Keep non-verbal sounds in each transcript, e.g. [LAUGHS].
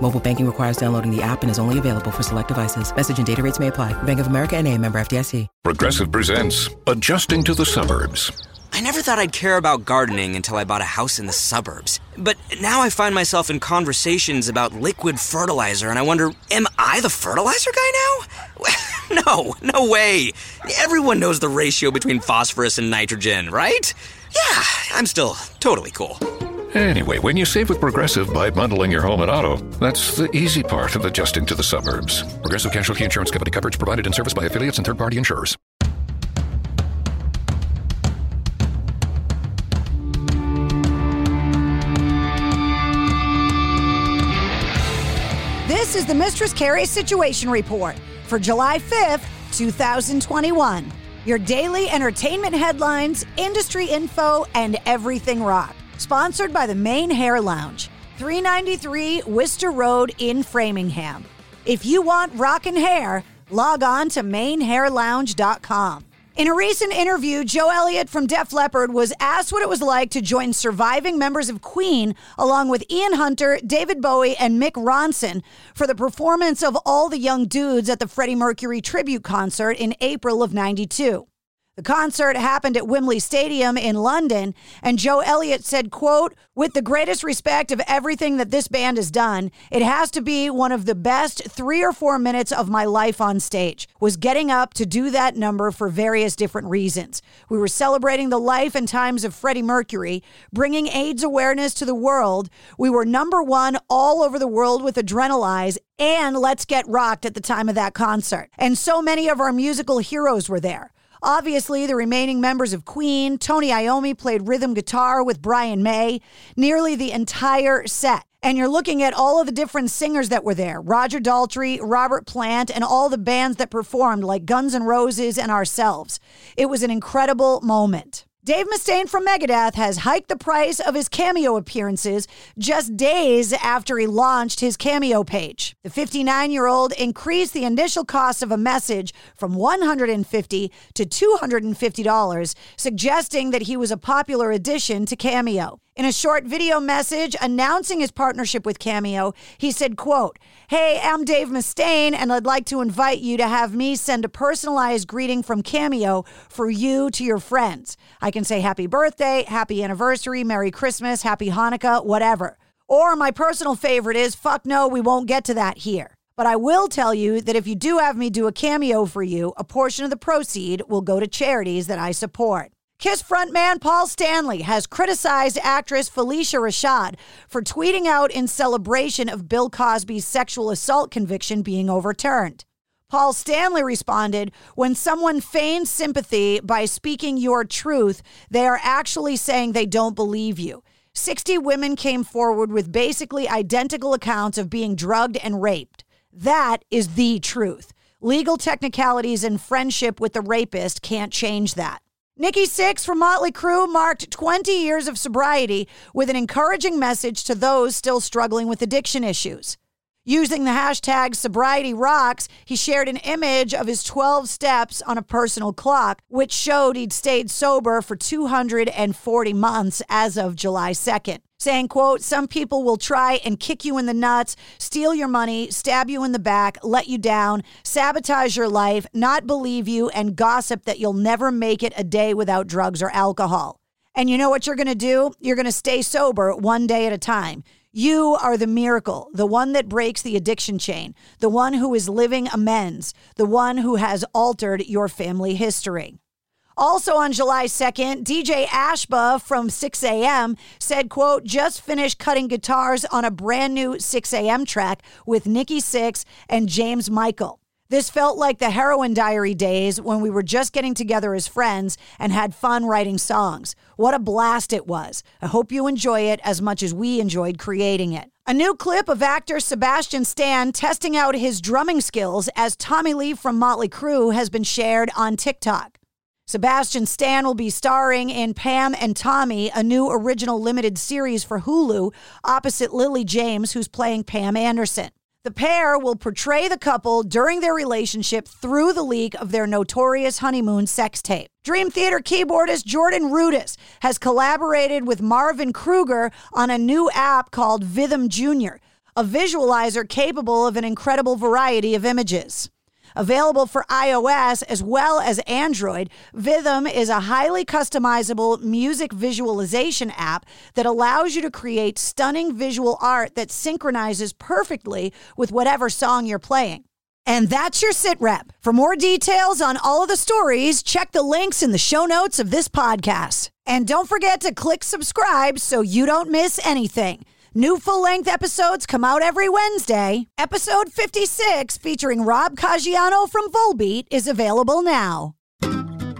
Mobile banking requires downloading the app and is only available for select devices. Message and data rates may apply. Bank of America and a member FDIC. Progressive presents Adjusting to the Suburbs. I never thought I'd care about gardening until I bought a house in the suburbs. But now I find myself in conversations about liquid fertilizer, and I wonder, am I the fertilizer guy now? [LAUGHS] no, no way. Everyone knows the ratio between phosphorus and nitrogen, right? Yeah, I'm still totally cool. Anyway, when you save with Progressive by bundling your home and auto, that's the easy part of adjusting to the suburbs. Progressive Casualty Insurance Company coverage provided and serviced by affiliates and third party insurers. This is the Mistress Carrie Situation Report for July 5th, 2021. Your daily entertainment headlines, industry info, and everything rock. Sponsored by the Mane Hair Lounge, 393 Worcester Road in Framingham. If you want rockin' hair, log on to manehairlounge.com. In a recent interview, Joe Elliott from Def Leppard was asked what it was like to join surviving members of Queen, along with Ian Hunter, David Bowie, and Mick Ronson, for the performance of All the Young Dudes at the Freddie Mercury tribute concert in April of 92. The concert happened at Wembley Stadium in London, and Joe Elliott said, quote, with the greatest respect of everything that this band has done, it has to be one of the best three or four minutes of my life on stage, was getting up to do that number for various different reasons. We were celebrating the life and times of Freddie Mercury, bringing AIDS awareness to the world. We were number one all over the world with Adrenalize and Let's Get Rocked at the time of that concert. And so many of our musical heroes were there. Obviously, the remaining members of Queen, Tony Iommi played rhythm guitar with Brian May, nearly the entire set. And you're looking at all of the different singers that were there Roger Daltrey, Robert Plant, and all the bands that performed, like Guns N' Roses and ourselves. It was an incredible moment. Dave Mustaine from Megadeth has hiked the price of his cameo appearances just days after he launched his cameo page. The 59 year old increased the initial cost of a message from $150 to $250, suggesting that he was a popular addition to Cameo. In a short video message announcing his partnership with Cameo, he said, quote, Hey, I'm Dave Mustaine, and I'd like to invite you to have me send a personalized greeting from Cameo for you to your friends. I can say happy birthday, happy anniversary, Merry Christmas, happy Hanukkah, whatever. Or my personal favorite is, fuck no, we won't get to that here. But I will tell you that if you do have me do a cameo for you, a portion of the proceed will go to charities that I support. Kiss frontman Paul Stanley has criticized actress Phylicia Rashad for tweeting out in celebration of Bill Cosby's sexual assault conviction being overturned. Paul Stanley responded, When someone feigns sympathy by speaking your truth, they are actually saying they don't believe you. 60 women came forward with basically identical accounts of being drugged and raped. That is the truth. Legal technicalities and friendship with the rapist can't change that. Nikki Sixx from Motley Crue marked 20 years of sobriety with an encouraging message to those still struggling with addiction issues. Using the hashtag sobriety rocks, he shared an image of his 12 steps on a personal clock, which showed he'd stayed sober for 240 months as of July 2nd saying quote some people will try and kick you in the nuts steal your money stab you in the back let you down sabotage your life not believe you and gossip that you'll never make it a day without drugs or alcohol. And you know what you're going to do? You're going to stay sober one day at a time. You are the miracle, the one that breaks the addiction chain, the one who is living amends, the one who has altered your family history. Also on July 2nd, DJ Ashba from Sixx A.M. said, quote, just finished cutting guitars on a brand new Sixx A.M. track with Nikki Sixx and James Michael. This felt like the Heroin Diary days when we were just getting together as friends and had fun writing songs. What a blast it was. I hope you enjoy it as much as we enjoyed creating it. A new clip of actor Sebastian Stan testing out his drumming skills as Tommy Lee from Motley Crue has been shared on TikTok. Sebastian Stan will be starring in Pam and Tommy, a new original limited series for Hulu, opposite Lily James, who's playing Pam Anderson. The pair will portray the couple during their relationship through the leak of their notorious honeymoon sex tape. Dream Theater keyboardist Jordan Rudess has collaborated with Marvin Kruger on a new app called Vidum Jr., a visualizer capable of an incredible variety of images. Available for iOS as well as Android, Vidum is a highly customizable music visualization app that allows you to create stunning visual art that synchronizes perfectly with whatever song you're playing. And that's your sit rep. For more details on all of the stories, check the links in the show notes of this podcast. And don't forget to click subscribe so you don't miss anything. New full length episodes come out every Wednesday. Episode 56, featuring Rob Caggiano from Volbeat, is available now.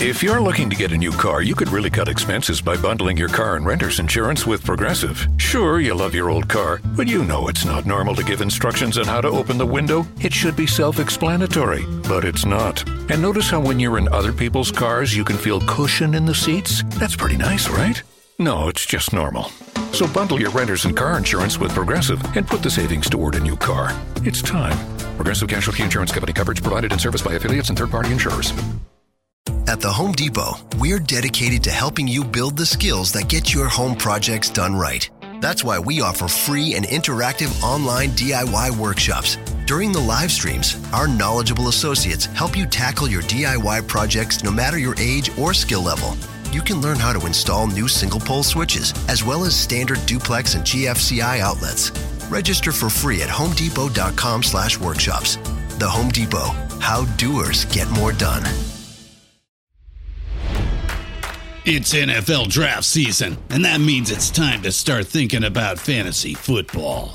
If you're looking to get a new car, you could really cut expenses by bundling your car and renter's insurance with Progressive. Sure, you love your old car, but you know it's not normal to give instructions on how to open the window. It should be self explanatory, but it's not. And notice how when you're in other people's cars, you can feel cushion in the seats? That's pretty nice, right? No, it's just normal. So bundle your renters and car insurance with Progressive and put the savings toward a new car. It's time. Progressive Casualty Insurance Company coverage provided and serviced by affiliates and third party insurers. At the Home Depot, we're dedicated to helping you build the skills that get your home projects done right. That's why we offer free and interactive online DIY workshops. During the live streams, our knowledgeable associates help you tackle your DIY projects no matter your age or skill level you can learn how to install new single pole switches, as well as standard duplex and GFCI outlets. Register for free at homedepot.com slash workshops. The Home Depot, how doers get more done. It's NFL draft season, and that means it's time to start thinking about fantasy football.